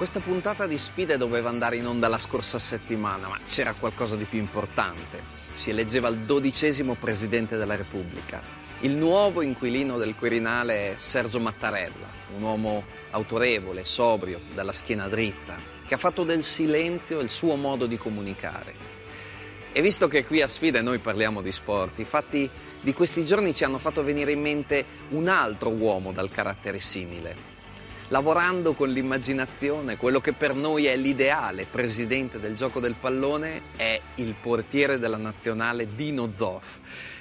Questa puntata di sfide doveva andare in onda la scorsa settimana, ma c'era qualcosa di più importante. Si eleggeva il dodicesimo Presidente della Repubblica. Il nuovo inquilino del Quirinale è Sergio Mattarella, un uomo autorevole, sobrio, dalla schiena dritta, che ha fatto del silenzio il suo modo di comunicare. E visto che qui a Sfide noi parliamo di sport, i fatti di questi giorni ci hanno fatto venire in mente un altro uomo dal carattere simile, lavorando con l'immaginazione, quello che per noi è l'ideale presidente del gioco del pallone è il portiere della nazionale Dino Zoff,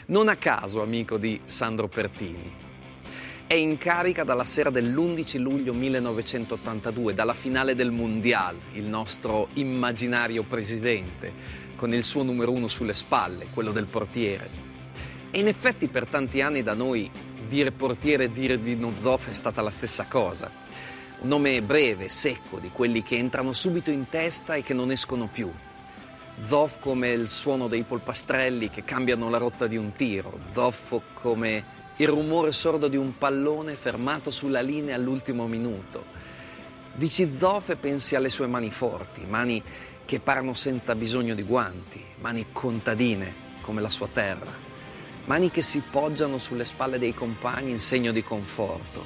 non a caso amico di Sandro Pertini. È in carica dalla sera dell'11 luglio 1982, dalla finale del Mondial, il nostro immaginario presidente, con il suo numero uno sulle spalle, quello del portiere. E in effetti per tanti anni da noi dire portiere e dire Dino Zoff è stata la stessa cosa. Un nome breve, secco, di quelli che entrano subito in testa e che non escono più. Zoff come il suono dei polpastrelli che cambiano la rotta di un tiro, zoffo come il rumore sordo di un pallone fermato sulla linea all'ultimo minuto. Dici Zoff e pensi alle sue mani forti, mani che parano senza bisogno di guanti, mani contadine come la sua terra, mani che si poggiano sulle spalle dei compagni in segno di conforto,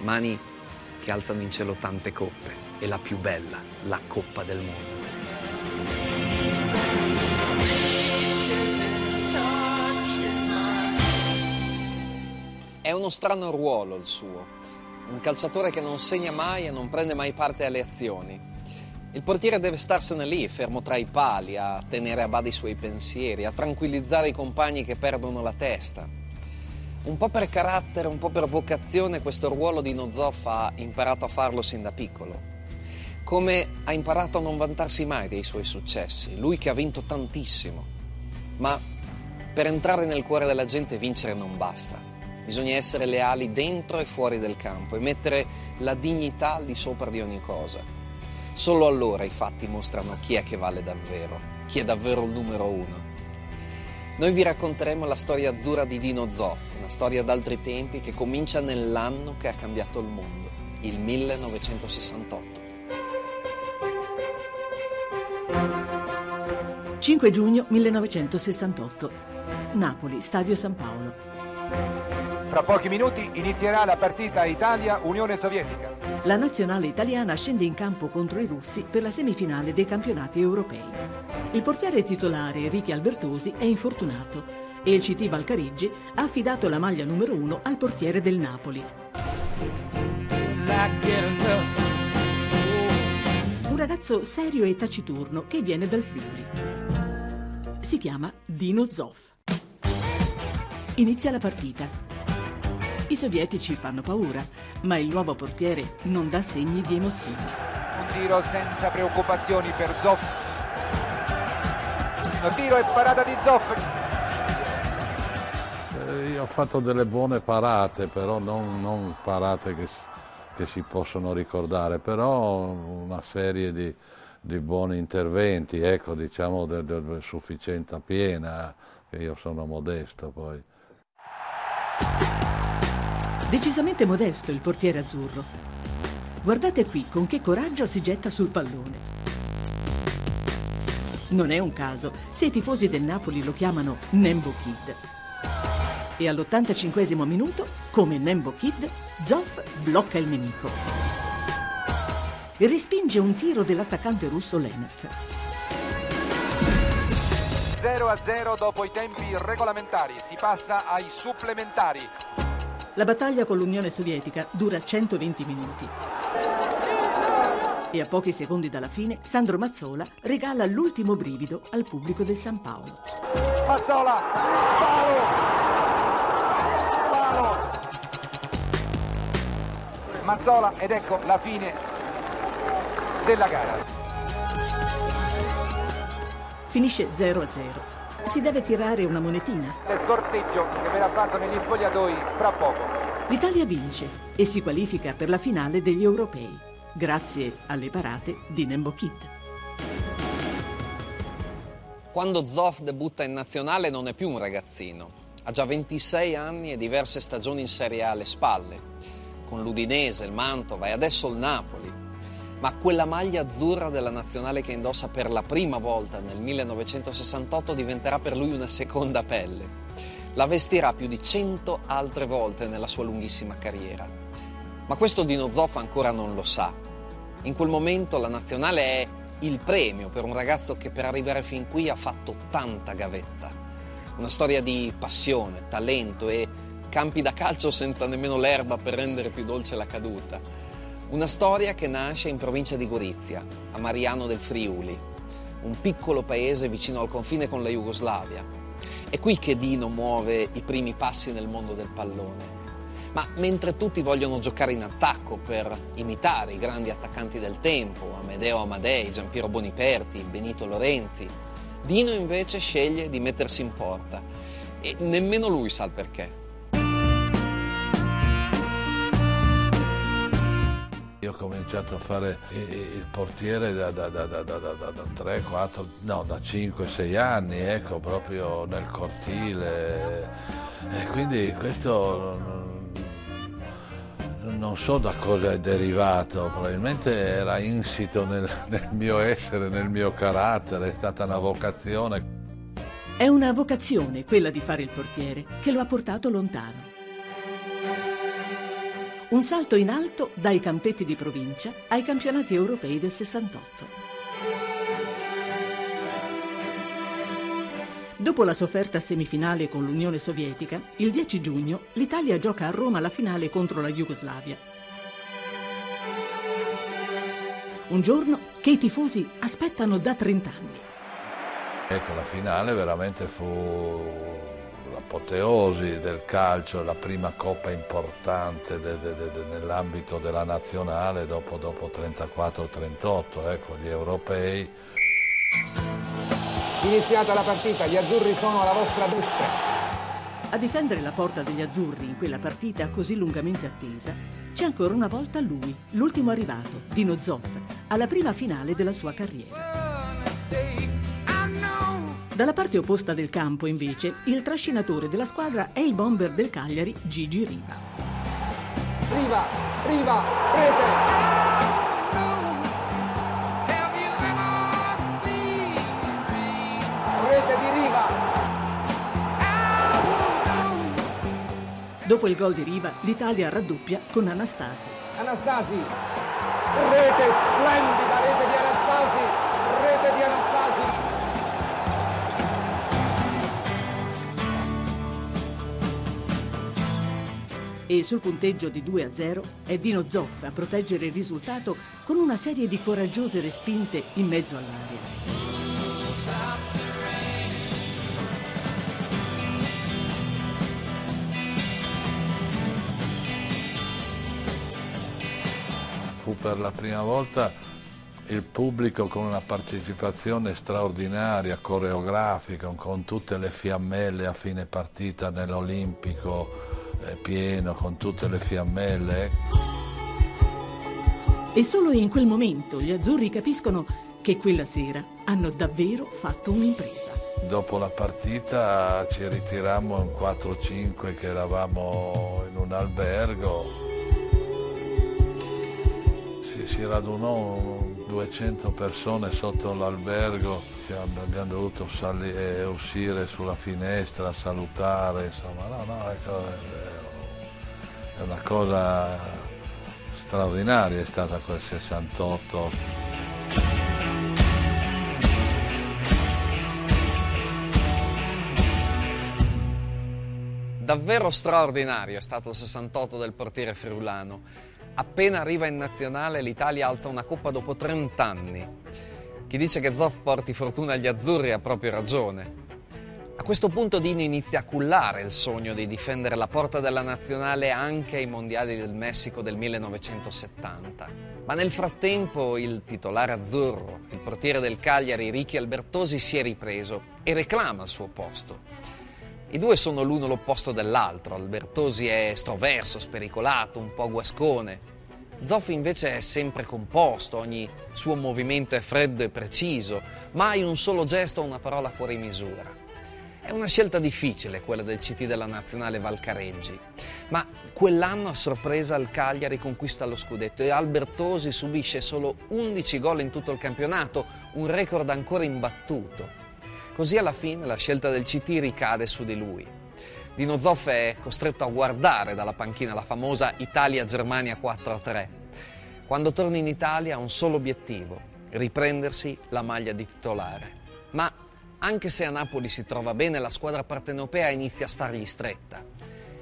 mani che alzano in cielo tante coppe e la più bella, la Coppa del Mondo. È uno strano ruolo il suo, un calciatore che non segna mai e non prende mai parte alle azioni. Il portiere deve starsene lì, fermo tra i pali, a tenere a bada i suoi pensieri, a tranquillizzare i compagni che perdono la testa. Un po' per carattere, un po' per vocazione, questo ruolo di Nozoff ha imparato a farlo sin da piccolo. Come ha imparato a non vantarsi mai dei suoi successi, lui che ha vinto tantissimo. Ma per entrare nel cuore della gente vincere non basta. Bisogna essere leali dentro e fuori del campo e mettere la dignità al di sopra di ogni cosa. Solo allora i fatti mostrano chi è che vale davvero, chi è davvero il numero uno. Noi vi racconteremo la storia azzurra di Dino Zoff, una storia d'altri tempi che comincia nell'anno che ha cambiato il mondo, il 1968. 5 giugno 1968. Napoli, Stadio San Paolo. Fra pochi minuti inizierà la partita Italia-Unione Sovietica. La nazionale italiana scende in campo contro i russi per la semifinale dei campionati europei. Il portiere titolare Ricky Albertosi è infortunato e il CT Valcariggi ha affidato la maglia numero uno al portiere del Napoli. Un ragazzo serio e taciturno che viene dal Friuli. Si chiama Dino Zoff. Inizia la partita. I sovietici fanno paura, ma il nuovo portiere non dà segni di emozione. Un tiro senza preoccupazioni per Zoff. Un tiro e parata di Zoff. Eh, Io ho fatto delle buone parate, però non, non parate che, che si possono ricordare, però una serie di, di buoni interventi, ecco, diciamo, di de, de sufficienza piena, che io sono modesto poi. Decisamente modesto il portiere azzurro. Guardate qui con che coraggio si getta sul pallone. Non è un caso se i tifosi del Napoli lo chiamano Nembo Kid. E all'85 minuto, come Nembo Kid, Zoff blocca il nemico. E respinge un tiro dell'attaccante russo Lenev. 0 a 0 dopo i tempi regolamentari. Si passa ai supplementari. La battaglia con l'Unione Sovietica dura 120 minuti. E a pochi secondi dalla fine, Sandro Mazzola regala l'ultimo brivido al pubblico del San Paolo. Mazzola. Palo. Palo. Mazzola ed ecco la fine della gara. Finisce 0 a 0. Si deve tirare una monetina. Il sorteggio che verrà fatto negli spogliatoi fra poco. L'Italia vince e si qualifica per la finale degli europei, grazie alle parate di Nembo Kid. Quando Zoff debutta in nazionale non è più un ragazzino. Ha già 26 anni e diverse stagioni in Serie A alle spalle, con l'Udinese, il Mantova e adesso il Napoli. Ma quella maglia azzurra della nazionale che indossa per la prima volta nel 1968 diventerà per lui una seconda pelle. La vestirà più di 100 altre volte nella sua lunghissima carriera. Ma questo Dino Zoff ancora non lo sa. In quel momento la nazionale è il premio per un ragazzo che per arrivare fin qui ha fatto tanta gavetta. Una storia di passione, talento e campi da calcio senza nemmeno l'erba per rendere più dolce la caduta. Una storia che nasce in provincia di Gorizia, a Mariano del Friuli, un piccolo paese vicino al confine con la Jugoslavia. È qui che Dino muove i primi passi nel mondo del pallone. Ma mentre tutti vogliono giocare in attacco per imitare i grandi attaccanti del tempo, Amedeo Amadei, Giampiero Boniperti, Benito Lorenzi, Dino invece sceglie di mettersi in porta e nemmeno lui sa il perché. Io ho cominciato a fare il portiere da, da, da, da, 3, 4, no, da 5, 6 anni, ecco, proprio nel cortile. E quindi questo non so da cosa è derivato, probabilmente era insito nel, nel, mio essere, nel mio carattere, è stata una vocazione. È una vocazione quella di fare il portiere che lo ha portato lontano. Un salto in alto dai campetti di provincia ai campionati europei del 68. Dopo la sofferta semifinale con l'Unione Sovietica, il 10 giugno l'Italia gioca a Roma la finale contro la Jugoslavia. Un giorno che i tifosi aspettano da 30 anni. Ecco, la finale veramente fu l'apoteosi del calcio, la prima coppa importante de, de, de, nell'ambito della nazionale dopo, dopo 34-38, ecco, gli europei. Iniziata la partita, gli azzurri sono alla vostra destra. A difendere la porta degli azzurri in quella partita così lungamente attesa c'è ancora una volta lui, l'ultimo arrivato, Dino Zoff, alla prima finale della sua carriera. Dalla parte opposta del campo, invece, il trascinatore della squadra è il bomber del Cagliari, Gigi Riva. Riva, Riva, rete! rete di Riva. Dopo il gol di Riva, l'Italia raddoppia con Anastasi. Anastasi, rete splendida, rete di Anastasi, E sul punteggio di 2 a 0 è Dino Zoff a proteggere il risultato con una serie di coraggiose respinte in mezzo all'aria. fu per la prima volta il pubblico con una partecipazione straordinaria, coreografica, con tutte le fiammelle a fine partita nell'Olimpico eh, pieno, con tutte le fiammelle. E solo in quel momento gli azzurri capiscono che quella sera hanno davvero fatto un'impresa. Dopo la partita ci ritirammo in 4-5 che eravamo in un albergo si radunò 200 persone sotto l'albergo, abbiamo dovuto salire, uscire sulla finestra, salutare, insomma, no, no, ecco, è una cosa straordinaria è stata quel 68. Davvero straordinario è stato il 68 del portiere friulano Appena arriva in nazionale l'Italia alza una coppa dopo 30 anni. Chi dice che Zoff porti fortuna agli azzurri ha proprio ragione. A questo punto Dino inizia a cullare il sogno di difendere la porta della nazionale anche ai mondiali del Messico del 1970. Ma nel frattempo il titolare azzurro, il portiere del Cagliari Ricky Albertosi, si è ripreso e reclama il suo posto. I due sono l'uno l'opposto dell'altro. Albertosi è estroverso, spericolato, un po' guascone. Zoffi invece è sempre composto, ogni suo movimento è freddo e preciso, mai un solo gesto o una parola fuori misura. È una scelta difficile quella del CT della nazionale Valcareggi, ma quell'anno a sorpresa il Cagliari conquista lo scudetto e Albertosi subisce solo 11 gol in tutto il campionato, un record ancora imbattuto. Così alla fine la scelta del CT ricade su di lui. Dino Zoff è costretto a guardare dalla panchina la famosa Italia-Germania 4-3. Quando torna in Italia ha un solo obiettivo, riprendersi la maglia di titolare. Ma anche se a Napoli si trova bene, la squadra partenopea inizia a stargli stretta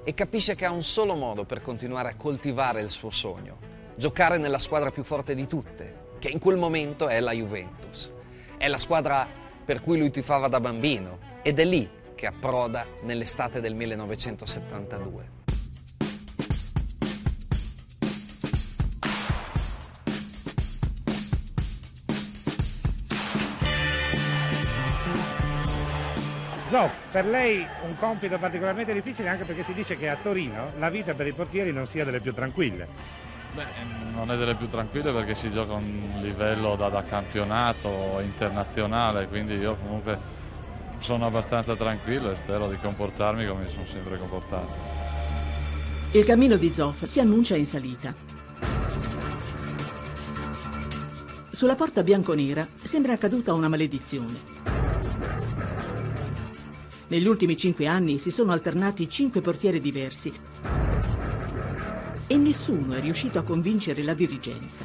e capisce che ha un solo modo per continuare a coltivare il suo sogno, giocare nella squadra più forte di tutte, che in quel momento è la Juventus. È la squadra per cui lui tifava da bambino ed è lì che approda nell'estate del 1972. Zoff, per lei un compito particolarmente difficile anche perché si dice che a Torino la vita per i portieri non sia delle più tranquille. Beh, non è delle più tranquille perché si gioca a un livello da, da campionato internazionale, quindi io comunque sono abbastanza tranquillo e spero di comportarmi come mi sono sempre comportato. Il cammino di Zoff si annuncia in salita. Sulla porta bianconera sembra accaduta una maledizione. Negli ultimi cinque anni si sono alternati cinque portieri diversi e nessuno è riuscito a convincere la dirigenza.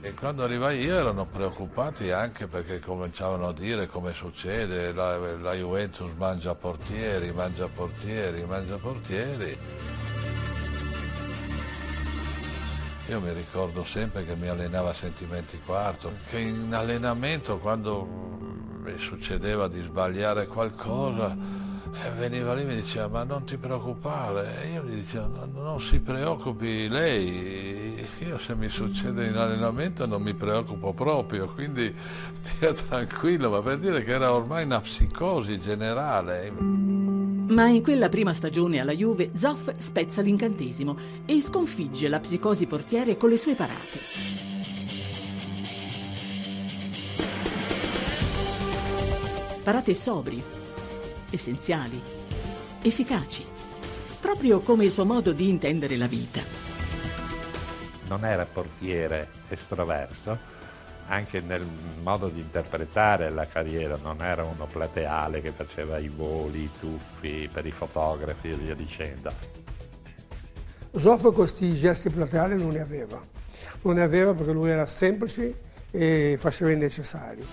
E quando arrivai io erano preoccupati anche perché cominciavano a dire come succede, la, la Juventus mangia portieri, mangia portieri, mangia portieri. Io mi ricordo sempre che mi allenava a Sentimenti Quarto, che in allenamento quando mi succedeva di sbagliare qualcosa, e veniva lì e mi diceva ma non ti preoccupare, e io gli dicevo no, non si preoccupi lei, io se mi succede in allenamento non mi preoccupo proprio, quindi stia tranquillo, ma per dire che era ormai una psicosi generale. Ma in quella prima stagione alla Juve Zoff spezza l'incantesimo e sconfigge la psicosi portiere con le sue parate. Parate sobri, essenziali, efficaci, proprio come il suo modo di intendere la vita. Non era portiere estroverso, anche nel modo di interpretare la carriera, non era uno plateale che faceva i voli, i tuffi per i fotografi e via dicendo. Zoff questi gesti plateali non ne aveva, non ne aveva perché lui era semplice e faceva il necessario.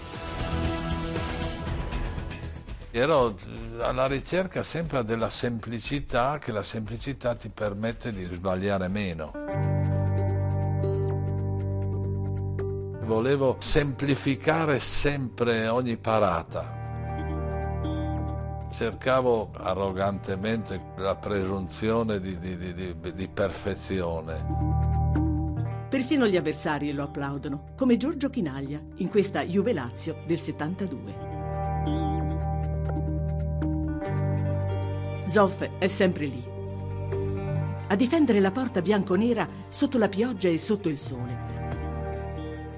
Ero alla ricerca sempre della semplicità, che la semplicità ti permette di sbagliare meno. Volevo semplificare sempre ogni parata. Cercavo arrogantemente la presunzione di, di, di, di perfezione. Persino gli avversari lo applaudono, come Giorgio Chinaglia in questa Juve Lazio del 72. Zoff è sempre lì, a difendere la porta bianconera sotto la pioggia e sotto il sole,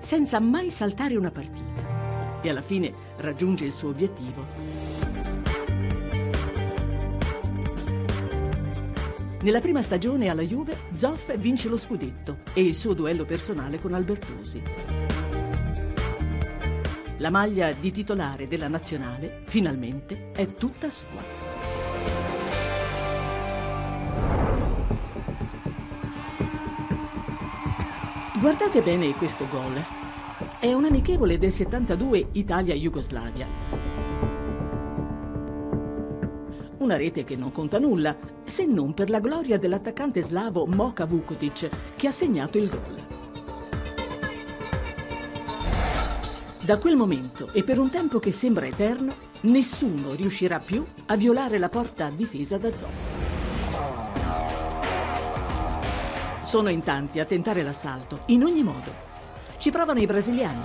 senza mai saltare una partita e alla fine raggiunge il suo obiettivo. Nella prima stagione alla Juve, Zoff vince lo scudetto e il suo duello personale con Albertosi. La maglia di titolare della nazionale, finalmente, è tutta sua. Guardate bene questo gol. È un amichevole del 72 Italia-Jugoslavia. Una rete che non conta nulla, se non per la gloria dell'attaccante slavo Moka Vukotic, che ha segnato il gol. Da quel momento, e per un tempo che sembra eterno, nessuno riuscirà più a violare la porta difesa da Zoff. Sono in tanti a tentare l'assalto, in ogni modo. Ci provano i brasiliani,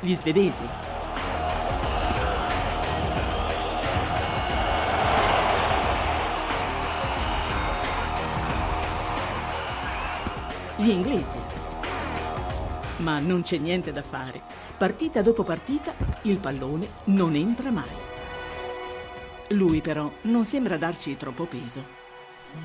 gli svedesi, gli inglesi. Ma non c'è niente da fare. Partita dopo partita, il pallone non entra mai. Lui però non sembra darci troppo peso.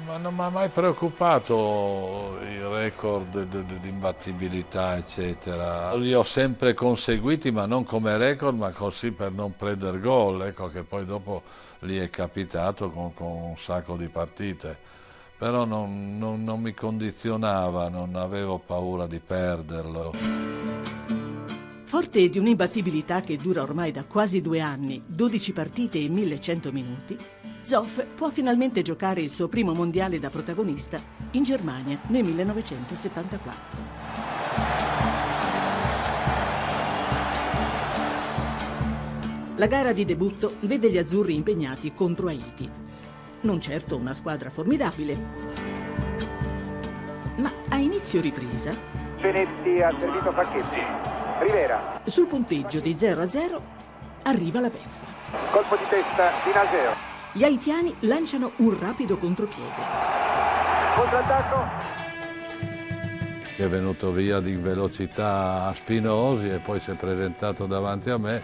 Ma non mi ha mai preoccupato il record di imbattibilità, eccetera. Li ho sempre conseguiti, ma non come record, ma così per non prendere gol. Ecco che poi dopo lì è capitato con, con un sacco di partite. Però non, non, non mi condizionava, non avevo paura di perderlo. Forte di un'imbattibilità che dura ormai da quasi due anni, 12 partite e 1100 minuti, Zoff può finalmente giocare il suo primo mondiale da protagonista in Germania nel 1974. La gara di debutto vede gli azzurri impegnati contro Haiti. Non certo una squadra formidabile, ma a inizio ripresa Benetti ha servito Facchetti. Rivera, Sul punteggio di 0 a 0 arriva la beffa. colpo di testa di Naseo. Gli haitiani lanciano un rapido contropiede. Contrattacco, È venuto via di velocità a Spinosi e poi si è presentato davanti a me.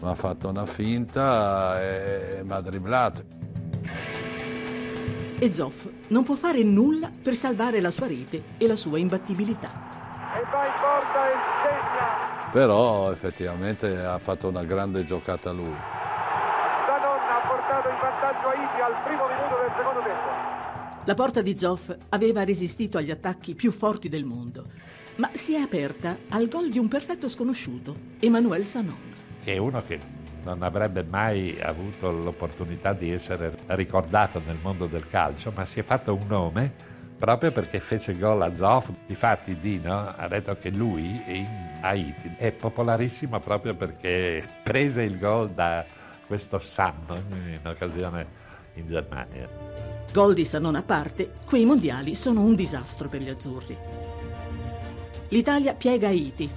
Mi ha fatto una finta e mi ha dribblato. E Zoff non può fare nulla per salvare la sua rete e la sua imbattibilità. e va in porta e segna. Però effettivamente ha fatto una grande giocata lui. In vantaggio Haiti al primo minuto del secondo tempo. La porta di Zoff aveva resistito agli attacchi più forti del mondo, ma si è aperta al gol di un perfetto sconosciuto, Emmanuel Sanon. che è uno che non avrebbe mai avuto l'opportunità di essere ricordato nel mondo del calcio, ma si è fatto un nome proprio perché fece gol a Zoff. Difatti Dino ha detto che lui in Haiti è popolarissimo proprio perché prese il gol da questo Sam in occasione in Germania. Gol di Sanon a parte, quei mondiali sono un disastro per gli azzurri. L'Italia piega Haiti,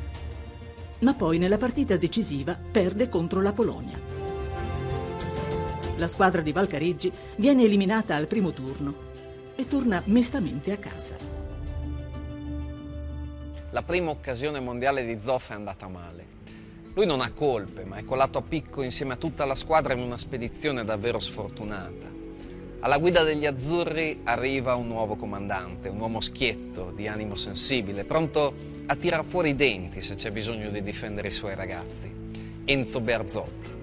ma poi nella partita decisiva perde contro la Polonia. La squadra di Valcareggi viene eliminata al primo turno e torna mestamente a casa. La prima occasione mondiale di Zoff è andata male. Lui non ha colpe, ma è colato a picco insieme a tutta la squadra in una spedizione davvero sfortunata. Alla guida degli azzurri arriva un nuovo comandante, un uomo schietto, di animo sensibile, pronto a tirar fuori i denti se c'è bisogno di difendere i suoi ragazzi. Enzo Berzotto.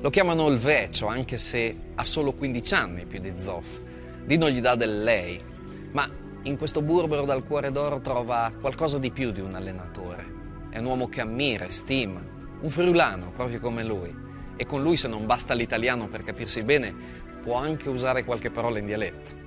Lo chiamano il vecchio, anche se ha solo 15 anni più di Zoff. Dino gli dà del lei, ma in questo burbero dal cuore d'oro trova qualcosa di più di un allenatore. È un uomo che ammira, stima, un friulano proprio come lui. E con lui, se non basta l'italiano per capirsi bene, può anche usare qualche parola in dialetto.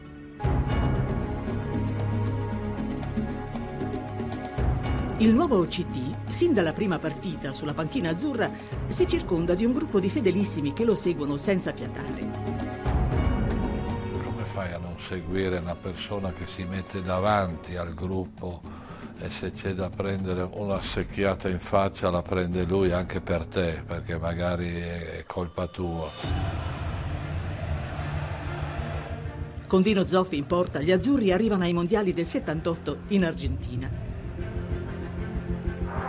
Il nuovo OCT, sin dalla prima partita sulla panchina azzurra, si circonda di un gruppo di fedelissimi che lo seguono senza fiatare. Come fai a non seguire una persona che si mette davanti al gruppo e se c'è da prendere una secchiata in faccia la prende lui anche per te, perché magari è colpa tua. Con Dino Zoffi in porta, gli azzurri arrivano ai mondiali del 78 in Argentina.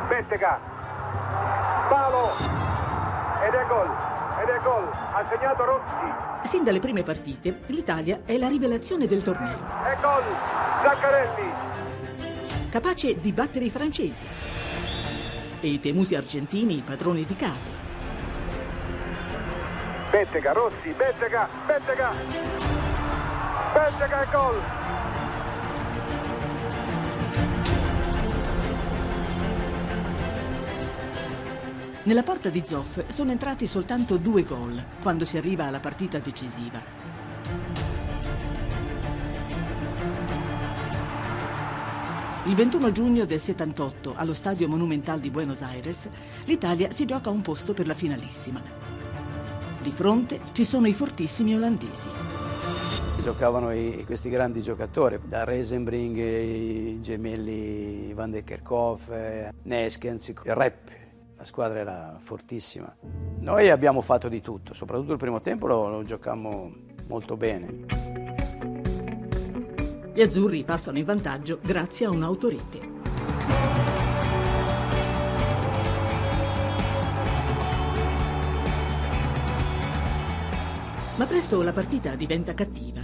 Bettega, palo ed è gol, ed è gol, ha segnato Rossi, Sin dalle prime partite, l'Italia è la rivelazione del torneo, è gol, Zaccarelli, capace di battere i francesi e i temuti argentini i padroni di casa. Bettega, Rossi, Bettega, Bettega, Bettega e gol, Nella porta di Zoff sono entrati soltanto due gol quando si arriva alla partita decisiva. Il 21 giugno del 78, allo Stadio Monumental di Buenos Aires, l'Italia si gioca un posto per la finalissima. Di fronte ci sono i fortissimi olandesi. Giocavano i- questi grandi giocatori, da Reisenbring, i gemelli Van de Kerkhoff, Neskens, il rap. La squadra era fortissima. Noi abbiamo fatto di tutto, soprattutto il primo tempo lo, lo giocammo molto bene. Gli azzurri passano in vantaggio grazie a un'autorete. Ma presto la partita diventa cattiva.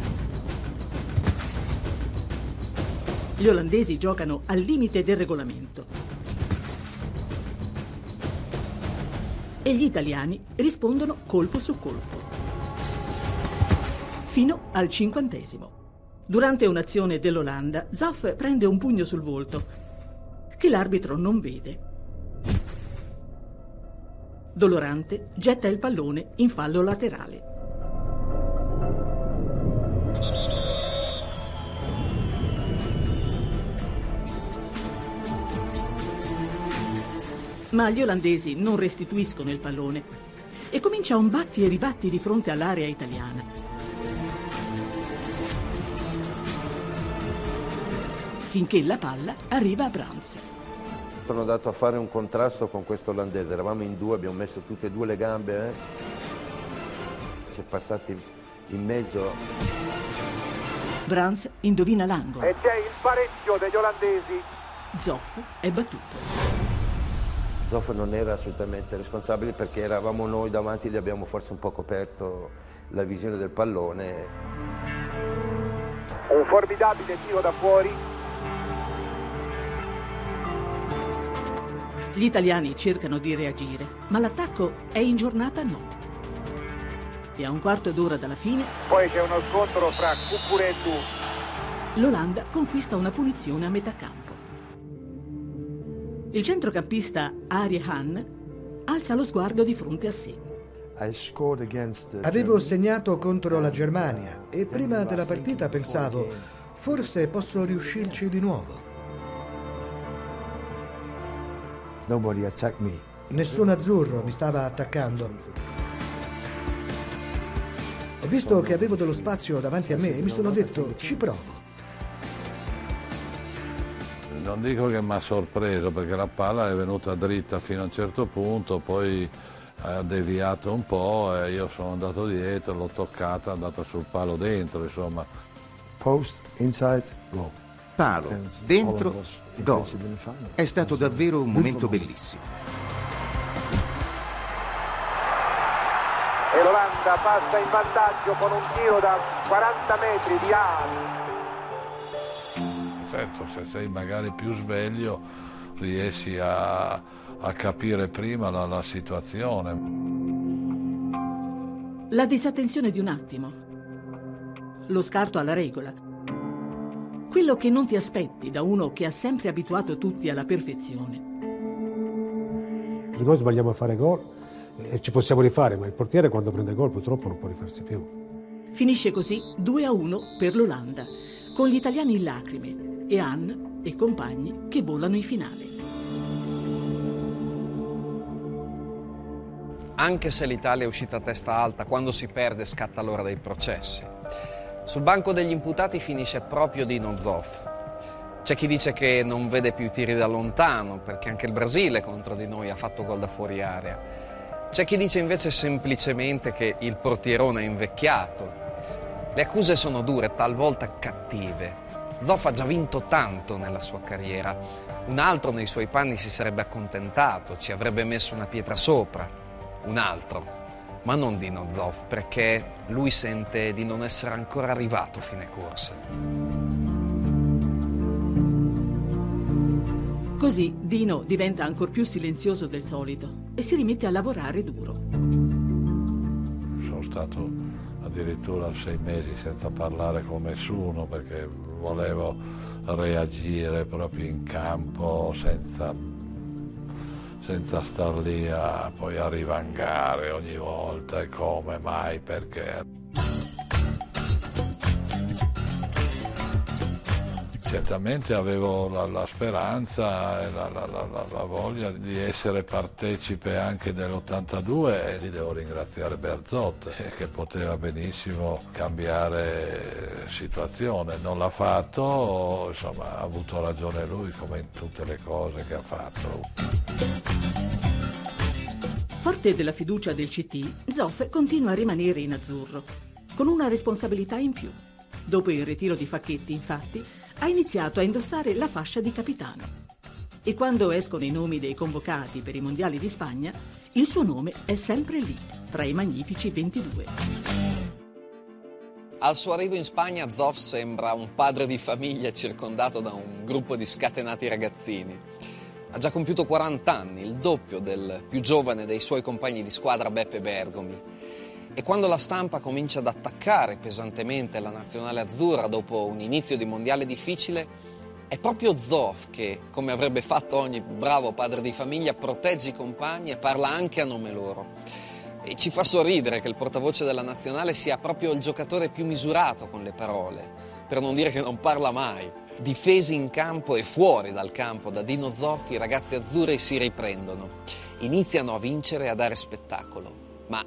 Gli olandesi giocano al limite del regolamento. E gli italiani rispondono colpo su colpo. Fino al cinquantesimo. Durante un'azione dell'Olanda, Zoff prende un pugno sul volto, che l'arbitro non vede. Dolorante getta il pallone in fallo laterale. Ma gli olandesi non restituiscono il pallone e comincia un batti e ribatti di fronte all'area italiana. Finché la palla arriva a Brands. Sono andato a fare un contrasto con questo olandese, eravamo in due, abbiamo messo tutte e due le gambe, eh. ci è passati in mezzo. Brands indovina l'angolo. E c'è il pareggio degli olandesi. Zoff è battuto. Zoff non era assolutamente responsabile perché eravamo noi davanti, gli abbiamo forse un po' coperto la visione del pallone. Un formidabile tiro da fuori. Gli italiani cercano di reagire, ma l'attacco è in giornata no. E a un quarto d'ora dalla fine, Poi c'è uno scontro fra Cucurettu l'Olanda conquista una punizione a metà campo. Il centrocampista Arie Hahn alza lo sguardo di fronte a sé. Avevo segnato contro la Germania e prima della partita pensavo, forse posso riuscirci di nuovo. Nessun azzurro mi stava attaccando. Ho visto che avevo dello spazio davanti a me e mi sono detto, ci provo. Non dico che mi ha sorpreso perché la palla è venuta dritta fino a un certo punto, poi ha deviato un po' e io sono andato dietro, l'ho toccata, è andata sul palo dentro, insomma. Post, inside, goal. Palo, dentro, gol. È stato davvero un momento bellissimo. e l'Olanda passa in vantaggio con un tiro da 40 metri di Hahn. Certo, se sei magari più sveglio riesci a, a capire prima la, la situazione. La disattenzione di un attimo. Lo scarto alla regola. Quello che non ti aspetti da uno che ha sempre abituato tutti alla perfezione. Se noi sbagliamo a fare gol eh, ci possiamo rifare, ma il portiere quando prende gol purtroppo non può rifarsi più. Finisce così 2 a 1 per l'Olanda, con gli italiani in lacrime e Anne e compagni che volano in finale. Anche se l'Italia è uscita a testa alta, quando si perde scatta l'ora dei processi. Sul banco degli imputati finisce proprio Dino Zoff. C'è chi dice che non vede più tiri da lontano, perché anche il Brasile contro di noi ha fatto gol da fuori area. C'è chi dice invece semplicemente che il portierone è invecchiato. Le accuse sono dure, talvolta cattive. Zoff ha già vinto tanto nella sua carriera. Un altro nei suoi panni si sarebbe accontentato, ci avrebbe messo una pietra sopra. Un altro, ma non Dino Zoff, perché lui sente di non essere ancora arrivato a fine corsa. Così Dino diventa ancor più silenzioso del solito e si rimette a lavorare duro. Sono stato addirittura sei mesi senza parlare con nessuno perché volevo reagire proprio in campo senza, senza star lì a poi a rivangare ogni volta e come mai perché. Certamente avevo la, la speranza e la, la, la, voglia di essere partecipe anche dell'82 e li devo ringraziare Berzot eh, che poteva benissimo cambiare situazione. Non l'ha fatto, insomma ha avuto ragione lui come in tutte le cose che ha fatto. Forte della fiducia del CT, Zoff continua a rimanere in azzurro, con una responsabilità in più. Dopo il ritiro di Facchetti, infatti, ha iniziato a indossare la fascia di capitano. E quando escono i nomi dei convocati per i mondiali di Spagna, il suo nome è sempre lì, tra i magnifici 22. Al suo arrivo in Spagna Zoff sembra un padre di famiglia circondato da un gruppo di scatenati ragazzini. Ha già compiuto 40 anni, il doppio del più giovane dei suoi compagni di squadra Beppe Bergomi e quando la stampa comincia ad attaccare pesantemente la nazionale azzurra dopo un inizio di mondiale difficile, è proprio Zoff che, come avrebbe fatto ogni bravo padre di famiglia, protegge i compagni e parla anche a nome loro. E ci fa sorridere che il portavoce della nazionale sia proprio il giocatore più misurato con le parole, per non dire che non parla mai. Difesi in campo e fuori dal campo da Dino Zoffi, i ragazzi azzurri si riprendono, iniziano a vincere e a dare spettacolo. Ma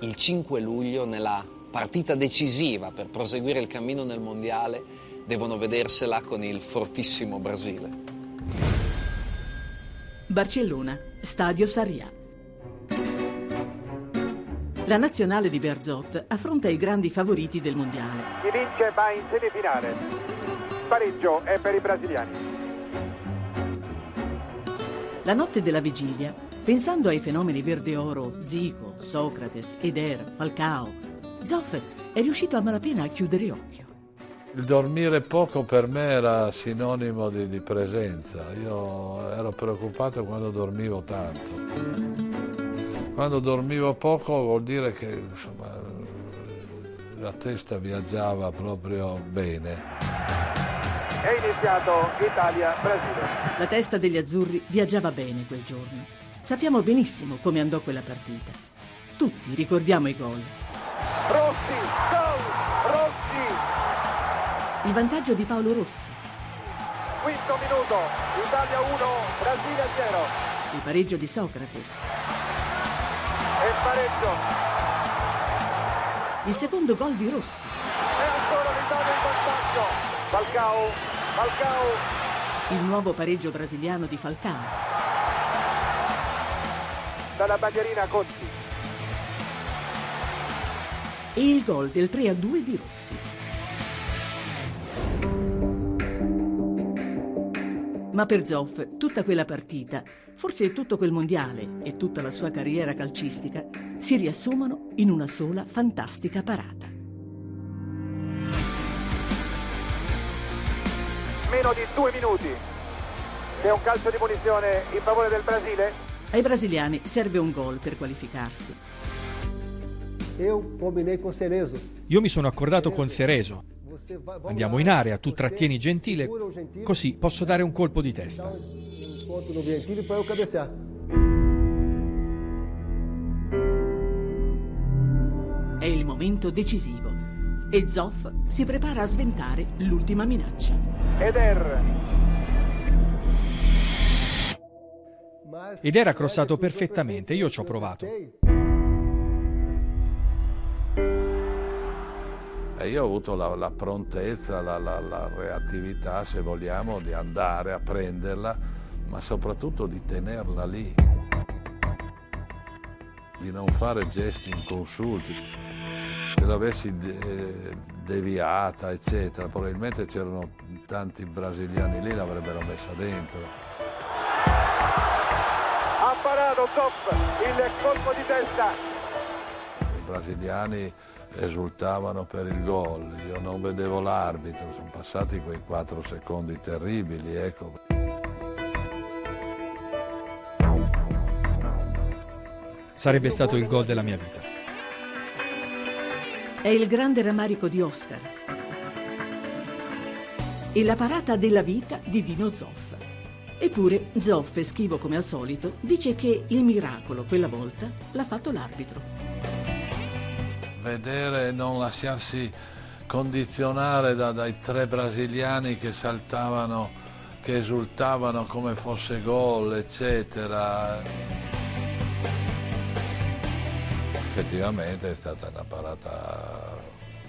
il 5 luglio, nella partita decisiva per proseguire il cammino nel mondiale, devono vedersela con il fortissimo Brasile. Barcellona, Stadio Sarrià. La nazionale di Berzot affronta i grandi favoriti del mondiale. Chi vince va in semifinale. Pareggio è per i brasiliani. La notte della vigilia, pensando ai fenomeni verde oro, Zico, Socrates, Eder, Falcao, Zoff è riuscito a malapena a chiudere occhio. Il dormire poco per me era sinonimo di, di presenza. Io ero preoccupato quando dormivo tanto. Quando dormivo poco vuol dire che insomma, la testa viaggiava proprio bene. È iniziato Italia-Brasile. La testa degli azzurri viaggiava bene quel giorno. Sappiamo benissimo come andò quella partita. Tutti ricordiamo i gol. Rossi, gol, Rossi. Il vantaggio di Paolo Rossi. Quinto minuto, Italia 1, Brasile 0. Il pareggio di Socrates. E pareggio. Il secondo gol di Rossi. E ancora l'Italia in vantaggio. Falcao, Falcao. Il nuovo pareggio brasiliano di Falcao. Dalla bandierina Conti. E il gol del 3 a 2 di Rossi. Ma per Zoff tutta quella partita, forse tutto quel mondiale e tutta la sua carriera calcistica si riassumono in una sola fantastica parata. Meno di due minuti. C'è un calcio di punizione in favore del Brasile. Ai brasiliani serve un gol per qualificarsi. Io mi sono accordato con Cereso. Andiamo in area, tu trattieni Gentile, così posso dare un colpo di testa. È il momento decisivo e Zoff si prepara a sventare l'ultima minaccia. Eder. Ed era crossato perfettamente, io ci ho provato. E io ho avuto la, la prontezza, la, la, la, reattività, se vogliamo, di andare a prenderla, ma soprattutto di tenerla lì, di non fare gesti inconsulti. Se l'avessi de- deviata, eccetera, probabilmente c'erano tanti brasiliani lì, l'avrebbero messa dentro. Ha parato Zoff, il colpo di testa. I brasiliani esultavano per il gol, io non vedevo l'arbitro, sono passati quei quattro secondi terribili, ecco. Sarebbe stato il gol della mia vita. È il grande rammarico di Oscar. E la parata della vita di Dino Zoff. Eppure Zoff, schivo come al solito, dice che il miracolo quella volta l'ha fatto l'arbitro vedere non lasciarsi condizionare da- dai tre brasiliani che saltavano, che esultavano come fosse gol, eccetera. Effettivamente è stata una parata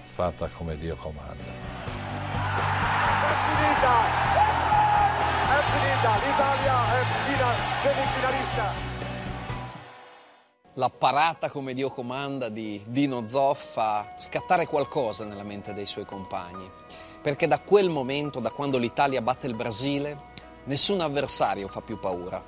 fatta come Dio comanda. È finita! Finita! L'Italia è fina- semifinalista! La parata come Dio comanda di Dino Zoff fa scattare qualcosa nella mente dei suoi compagni, perché da quel momento, da quando l'Italia batte il Brasile, nessun avversario fa più paura.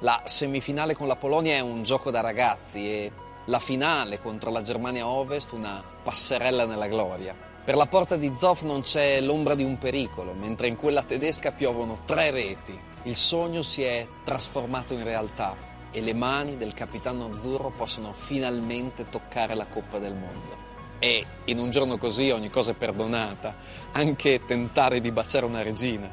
La semifinale con la Polonia è un gioco da ragazzi e la finale contro la Germania Ovest una passerella nella gloria. Per la porta di Zoff non c'è l'ombra di un pericolo, mentre in quella tedesca piovono tre reti. Il sogno si è trasformato in realtà e le mani del capitano azzurro possono finalmente toccare la Coppa del Mondo. E in un giorno così ogni cosa è perdonata, anche tentare di baciare una regina.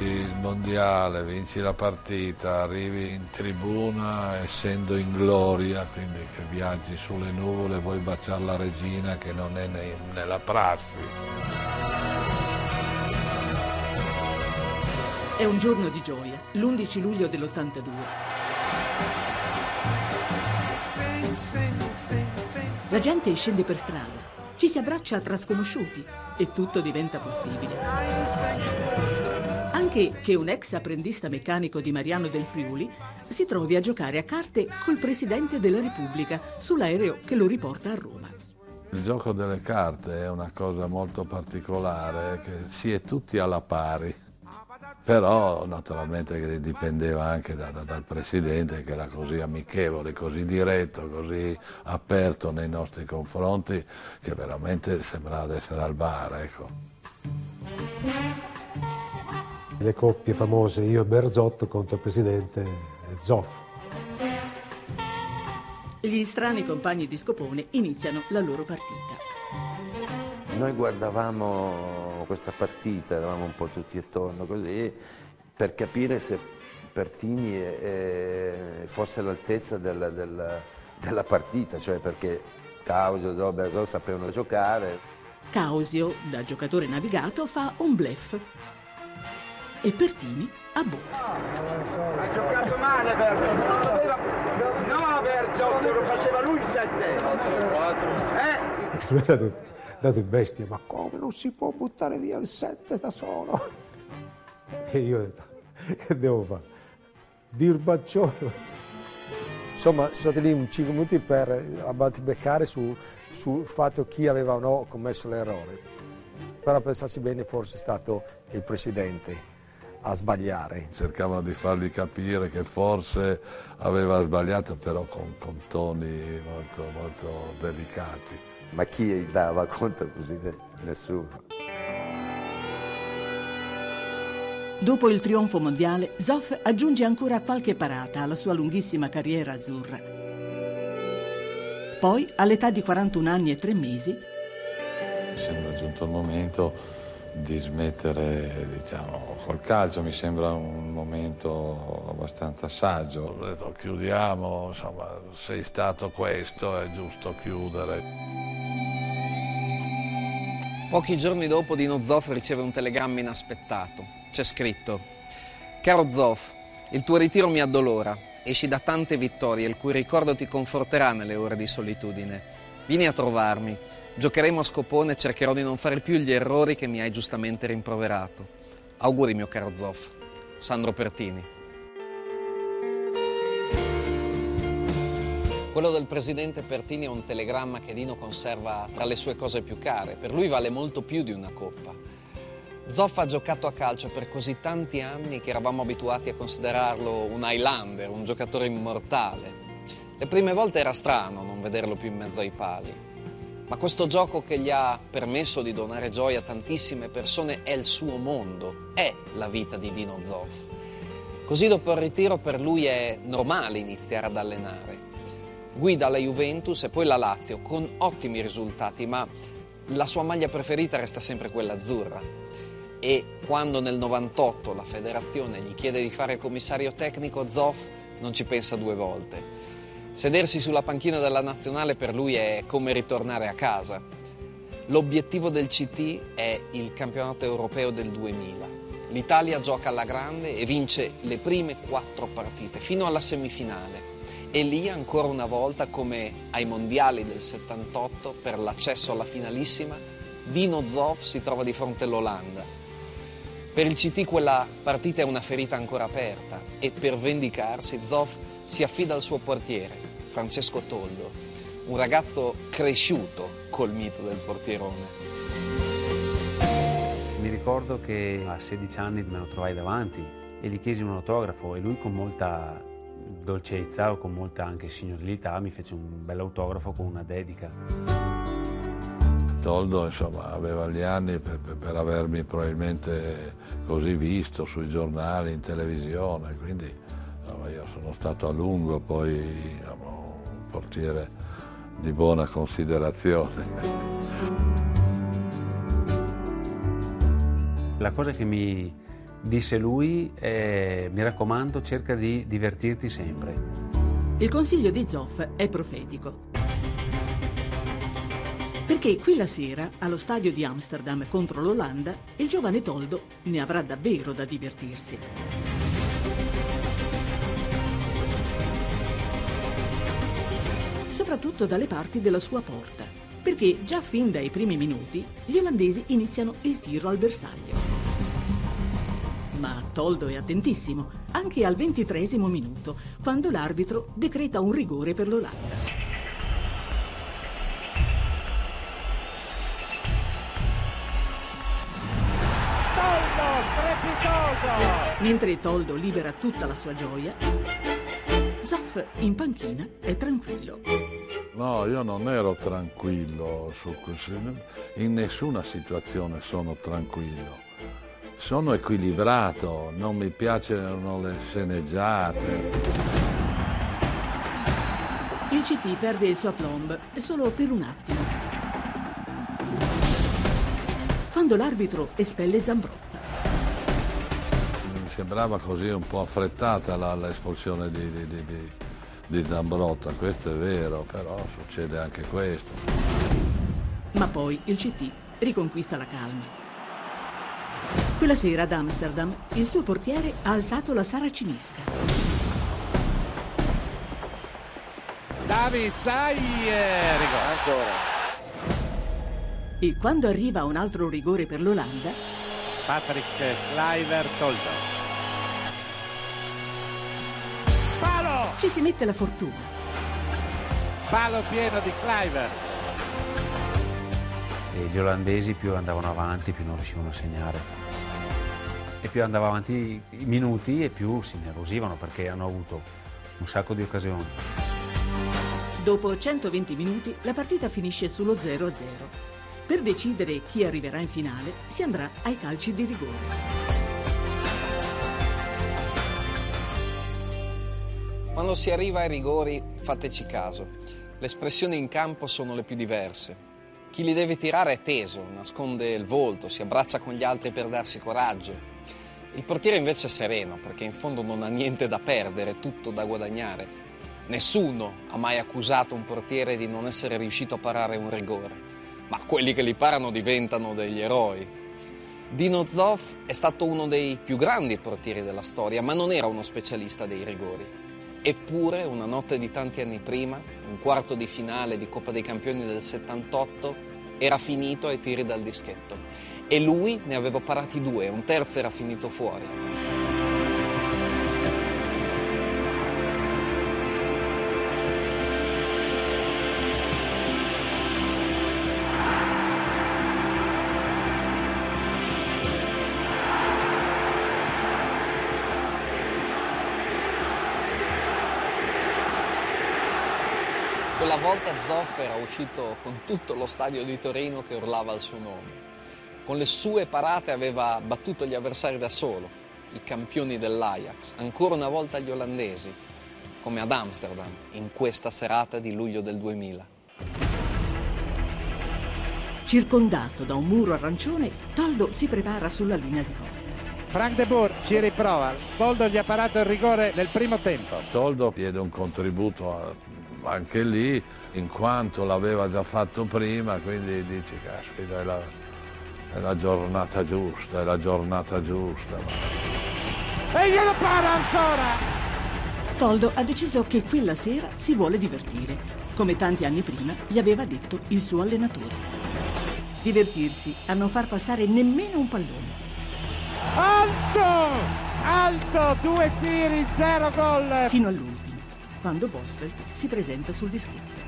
Vinci il mondiale, vinci la partita, arrivi in tribuna essendo in gloria, quindi che viaggi sulle nuvole, vuoi baciare la regina che non è nei- nella prassi. È un giorno di gioia, l'11 luglio dell'82. La gente scende per strada, ci si abbraccia tra sconosciuti e tutto diventa possibile. Anche che un ex apprendista meccanico di Mariano del Friuli si trovi a giocare a carte col Presidente della Repubblica sull'aereo che lo riporta a Roma. Il gioco delle carte è una cosa molto particolare, che si è tutti alla pari. Però naturalmente che dipendeva anche da- da- dal presidente che era così amichevole, così diretto, così aperto nei nostri confronti che veramente sembrava di essere al bar. Ecco. Le coppie famose io e Berzotto contro il presidente Zoff. Gli strani compagni di Scopone iniziano la loro partita. Noi guardavamo questa partita, eravamo un po' tutti attorno così, per capire se Pertini eh, fosse all'altezza della, della- della partita, cioè perché Causio e Doberzol sapevano giocare. Causio, da giocatore navigato, fa un bluff. E Pertini abbona. Hai giocato male Berzotto, non doveva... No Berzotto, lo faceva lui il 7. 4 Eh? Dato, in bestia, ma come non si può buttare via il 7 da solo? E io ho detto, che devo fare? Birbaccione. Insomma, sono stati lì un 5 minuti per abbattibeccare su, sul fatto chi aveva o no commesso l'errore. Però a pensarsi bene forse è stato il Presidente a sbagliare. Cercavano di fargli capire che forse aveva sbagliato, però con, con toni molto, molto delicati. Ma chi dava contro il presidente? Nessuno. Dopo il trionfo mondiale, Zoff aggiunge ancora qualche parata alla sua lunghissima carriera azzurra. Poi, all'età di 41 anni e 3 mesi, Mi sembra giunto il momento di smettere diciamo, col calcio, mi sembra un momento abbastanza saggio. Ho detto chiudiamo, insomma, sei stato questo, è giusto chiudere. Pochi giorni dopo Dino Zoff riceve un telegramma inaspettato. C'è scritto: Caro Zoff, il tuo ritiro mi addolora. Esci da tante vittorie, il cui ricordo ti conforterà nelle ore di solitudine. Vieni a trovarmi. Giocheremo a scopone e cercherò di non fare più gli errori che mi hai giustamente rimproverato. Auguri, mio caro Zoff. Sandro Pertini. Quello del presidente Pertini è un telegramma che Dino conserva tra le sue cose più care. Per lui vale molto più di una coppa. Zoff ha giocato a calcio per così tanti anni che eravamo abituati a considerarlo un Highlander, un giocatore immortale. Le prime volte era strano non vederlo più in mezzo ai pali. Ma questo gioco che gli ha permesso di donare gioia a tantissime persone è il suo mondo, è la vita di Dino Zoff. Così dopo il ritiro per lui è normale iniziare ad allenare. Guida la Juventus e poi la Lazio con ottimi risultati, ma la sua maglia preferita resta sempre quella azzurra. E quando nel 98 la federazione gli chiede di fare commissario tecnico, Zoff non ci pensa due volte. Sedersi sulla panchina della nazionale per lui è come ritornare a casa. L'obiettivo del CT è il campionato europeo del 2000. L'Italia gioca alla grande e vince le prime quattro partite fino alla semifinale. E lì ancora una volta, come ai mondiali del 78 per l'accesso alla finalissima, Dino Zoff si trova di fronte all'Olanda. Per il CT quella partita è una ferita ancora aperta e per vendicarsi Zoff si affida al suo portiere, Francesco Toldo, un ragazzo cresciuto col mito del portierone. Mi ricordo che a 16 anni me lo trovai davanti e gli chiesi un autografo e lui con molta dolcezza o con molta anche signorilità mi fece un bel autografo con una dedica. Toldo insomma, aveva gli anni per, per, per, avermi probabilmente così visto sui giornali, in televisione, quindi insomma, io sono stato a lungo poi insomma, portiere di buona considerazione. La cosa che mi disse lui è mi raccomando cerca di divertirti sempre. Il consiglio di Zoff è profetico. Perché qui la sera, allo stadio di Amsterdam contro l'Olanda, il giovane Toldo ne avrà davvero da divertirsi. Soprattutto dalle parti della sua porta, perché già fin dai primi minuti gli olandesi iniziano il tiro al bersaglio. Ma Toldo è attentissimo, anche al ventitresimo minuto, quando l'arbitro decreta un rigore per l'Olanda. Mentre Toldo libera tutta la sua gioia, Zoff in panchina è tranquillo. No, io non ero tranquillo su questo. In nessuna situazione sono tranquillo. Sono equilibrato, non mi piacciono le sceneggiate. Il CT perde il suo aplomb solo per un attimo. Quando l'arbitro espelle Zambrotta sembrava così un po' affrettata la, l'espulsione di, di, di, di, Zambrotta, questo è vero, però succede anche questo. Ma poi il CT riconquista la calma. Quella sera ad Amsterdam il suo portiere ha alzato la saracinesca. David Zaire, rigore. Ancora. E quando arriva un altro rigore per l'Olanda, Patrick Cliver Toldo. Ci si mette la fortuna. Palo pieno di Cliver. E gli olandesi più andavano avanti, più non riuscivano a segnare. E più andava avanti i minuti e più si nervosivano perché hanno avuto un sacco di occasioni. Dopo 120 minuti la partita finisce sullo 0-0. Per decidere chi arriverà in finale si andrà ai calci di rigore. Quando si arriva ai rigori, fateci caso, le espressioni in campo sono le più diverse. Chi li deve tirare è teso, nasconde il volto, si abbraccia con gli altri per darsi coraggio. Il portiere invece è sereno, perché in fondo non ha niente da perdere, tutto da guadagnare. Nessuno ha mai accusato un portiere di non essere riuscito a parare un rigore, ma quelli che li parano diventano degli eroi. Dino Zoff è stato uno dei più grandi portieri della storia, ma non era uno specialista dei rigori. Eppure, una notte di tanti anni prima, un quarto di finale di Coppa dei Campioni del 78, era finito ai tiri dal dischetto e lui ne aveva parati due, un terzo era finito fuori. Quella volta Zoff era uscito con tutto lo stadio di Torino che urlava il suo nome. Con le sue parate aveva battuto gli avversari da solo, i campioni dell'Ajax, ancora una volta gli olandesi, come ad Amsterdam in questa serata di luglio del 2000. Circondato da un muro arancione, Toldo si prepara sulla linea di porta. Frank De Boer ci riprova. Toldo gli ha parato il rigore nel primo tempo. Toldo chiede un contributo a- anche lì, in quanto l'aveva già fatto prima, quindi dice, caspita, è la, è la giornata giusta, è la giornata giusta. E glielo para ancora! Toldo ha deciso che quella sera si vuole divertire, come tanti anni prima gli aveva detto il suo allenatore. Divertirsi a non far passare nemmeno un pallone. Alto! Alto! Due tiri, zero gol! Fino all'ultimo, quando Boswell si presenta sul dischetto.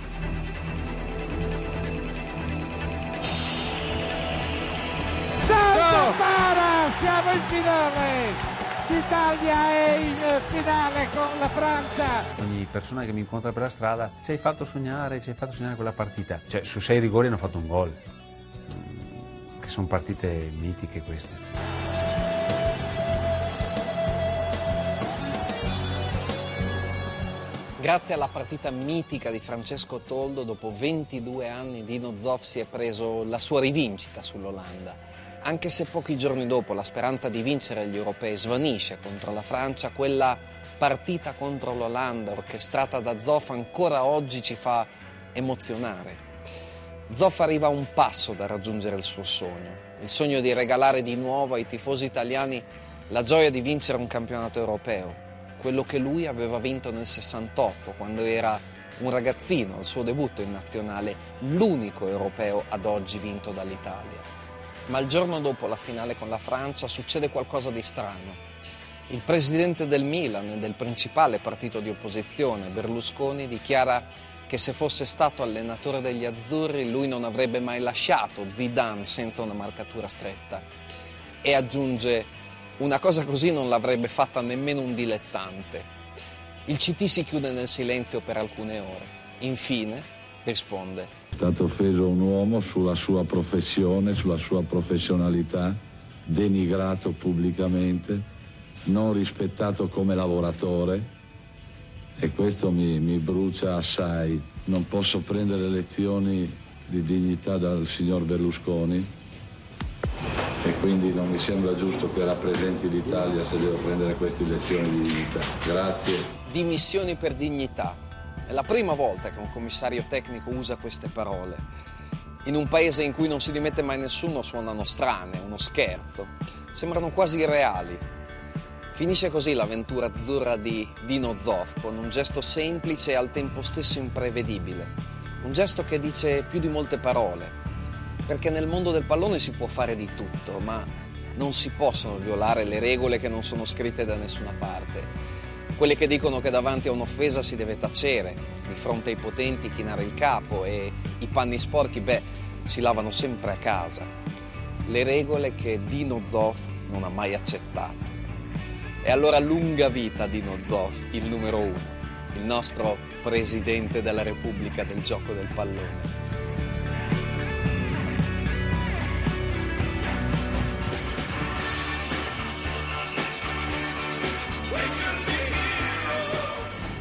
Toldo para! Siamo in finale! L'Italia è in finale con la Francia! Ogni persona che mi incontra per la strada ci hai fatto sognare, ci hai fatto sognare quella partita. Cioè, su sei rigori hanno fatto un gol. Mm, Che sono partite mitiche queste. Grazie alla partita mitica di Francesco Toldo, dopo 22 anni Dino Zoff si è preso la sua rivincita sull'Olanda. Anche se pochi giorni dopo la speranza di vincere gli europei svanisce contro la Francia, quella partita contro l'Olanda orchestrata da Zoff ancora oggi ci fa emozionare. Zoff arriva a un passo da raggiungere il suo sogno, il sogno di regalare di nuovo ai tifosi italiani la gioia di vincere un campionato europeo, quello che lui aveva vinto nel 68 quando era un ragazzino al suo debutto in nazionale, l'unico europeo ad oggi vinto dall'Italia. Ma il giorno dopo la finale con la Francia succede qualcosa di strano. Il presidente del Milan e del principale partito di opposizione, Berlusconi, dichiara che se fosse stato allenatore degli azzurri lui non avrebbe mai lasciato Zidane senza una marcatura stretta. E aggiunge una cosa così non l'avrebbe fatta nemmeno un dilettante. Il CT si chiude nel silenzio per alcune ore. Infine risponde. È stato offeso un uomo sulla sua professione, sulla sua professionalità, denigrato pubblicamente, non rispettato come lavoratore e questo mi, mi brucia assai. Non posso prendere lezioni di dignità dal signor Berlusconi quindi non mi sembra giusto che rappresenti l'Italia se devo prendere queste lezioni di dignità. Grazie. Dimissioni per dignità. È la prima volta che un commissario tecnico usa queste parole. In un paese in cui non si dimette mai nessuno suonano strane, uno scherzo. Sembrano quasi irreali. Finisce così l'avventura azzurra di Dino Zoff con un gesto semplice e al tempo stesso imprevedibile. Un gesto che dice più di molte parole. Perché nel mondo del pallone si può fare di tutto, ma non si possono violare le regole che non sono scritte da nessuna parte. Quelle che dicono che davanti a un'offesa si deve tacere, di fronte ai potenti chinare il capo e i panni sporchi, beh, si lavano sempre a casa. Le regole che Dino Zoff non ha mai accettato. E allora lunga vita Dino Zoff, il numero uno, il nostro presidente della Repubblica del gioco del pallone.